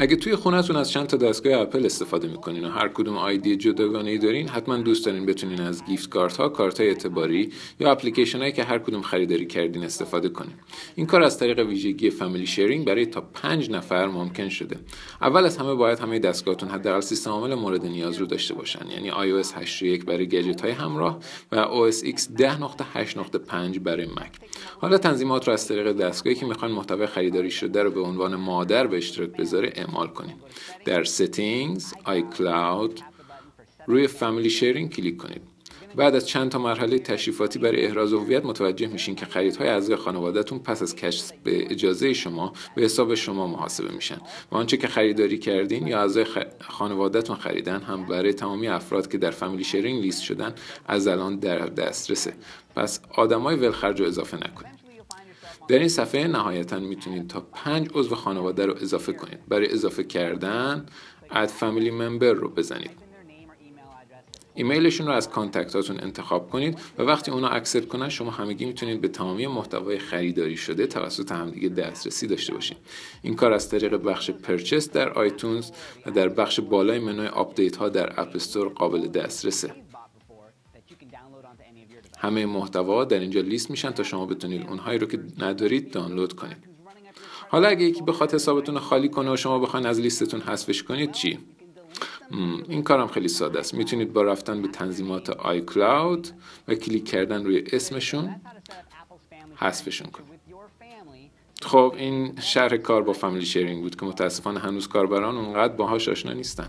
اگه توی خونتون از چند تا دستگاه اپل استفاده می‌کنین و هر کدوم آیدی جداگانه ای دارین حتما دوست دارین بتونین از گیفت کارت ها کارت های اعتباری یا اپلیکیشن هایی که هر کدوم خریداری کردین استفاده کنین. این کار از طریق ویژگی فامیلی شیرینگ برای تا پنج نفر ممکن شده. اول از همه باید همه دستگاهتون حداقل سیستم عامل مورد نیاز رو داشته باشن. یعنی iOS 8.1 برای گجت های همراه و OS X 10.8.5 برای مک حالا تنظیمات رو از طریق دستگاهی که می‌خوان محتوای خریداری شده رو به عنوان مادر به اشتراک بذاره اعمال کنید در Settings iCloud روی فامیلی شیرینگ کلیک کنید. بعد از چند تا مرحله تشریفاتی برای احراز هویت متوجه میشین که خریدهای اعضای خانوادهتون پس از کشف به اجازه شما به حساب شما محاسبه میشن. و آنچه که خریداری کردین یا اعضای خ... خانوادهتون خریدن هم برای تمامی افراد که در فامیلی شیرینگ لیست شدن از الان در دسترسه. پس آدمای ولخرج رو اضافه نکنید. در این صفحه نهایتا می‌تونید تا پنج عضو خانواده رو اضافه کنید. برای اضافه کردن Add Family Member رو بزنید. ایمیلشون رو از contact اتون انتخاب کنید و وقتی اونا accept کنن شما همگی می‌تونید به تمامی محتوای خریداری شده توسط همدیگه دسترسی داشته باشید این کار از طریق بخش Purchase در آیتونز و در بخش بالای منوی آپدیت ها در app قابل دسترسه. همه محتوا در اینجا لیست میشن تا شما بتونید اونهایی رو که ندارید دانلود کنید. حالا اگه یکی بخواد حسابتون رو خالی کنه و شما بخواین از لیستتون حذفش کنید چی؟ این کارم خیلی ساده است. می‌تونید با رفتن به تنظیمات آی کلاود و کلیک کردن روی اسمشون حذفشون کنید. خب این شرح کار با فامیلی شیرینگ بود که متاسفانه هنوز کاربران اونقدر باهاش آشنا نیستن.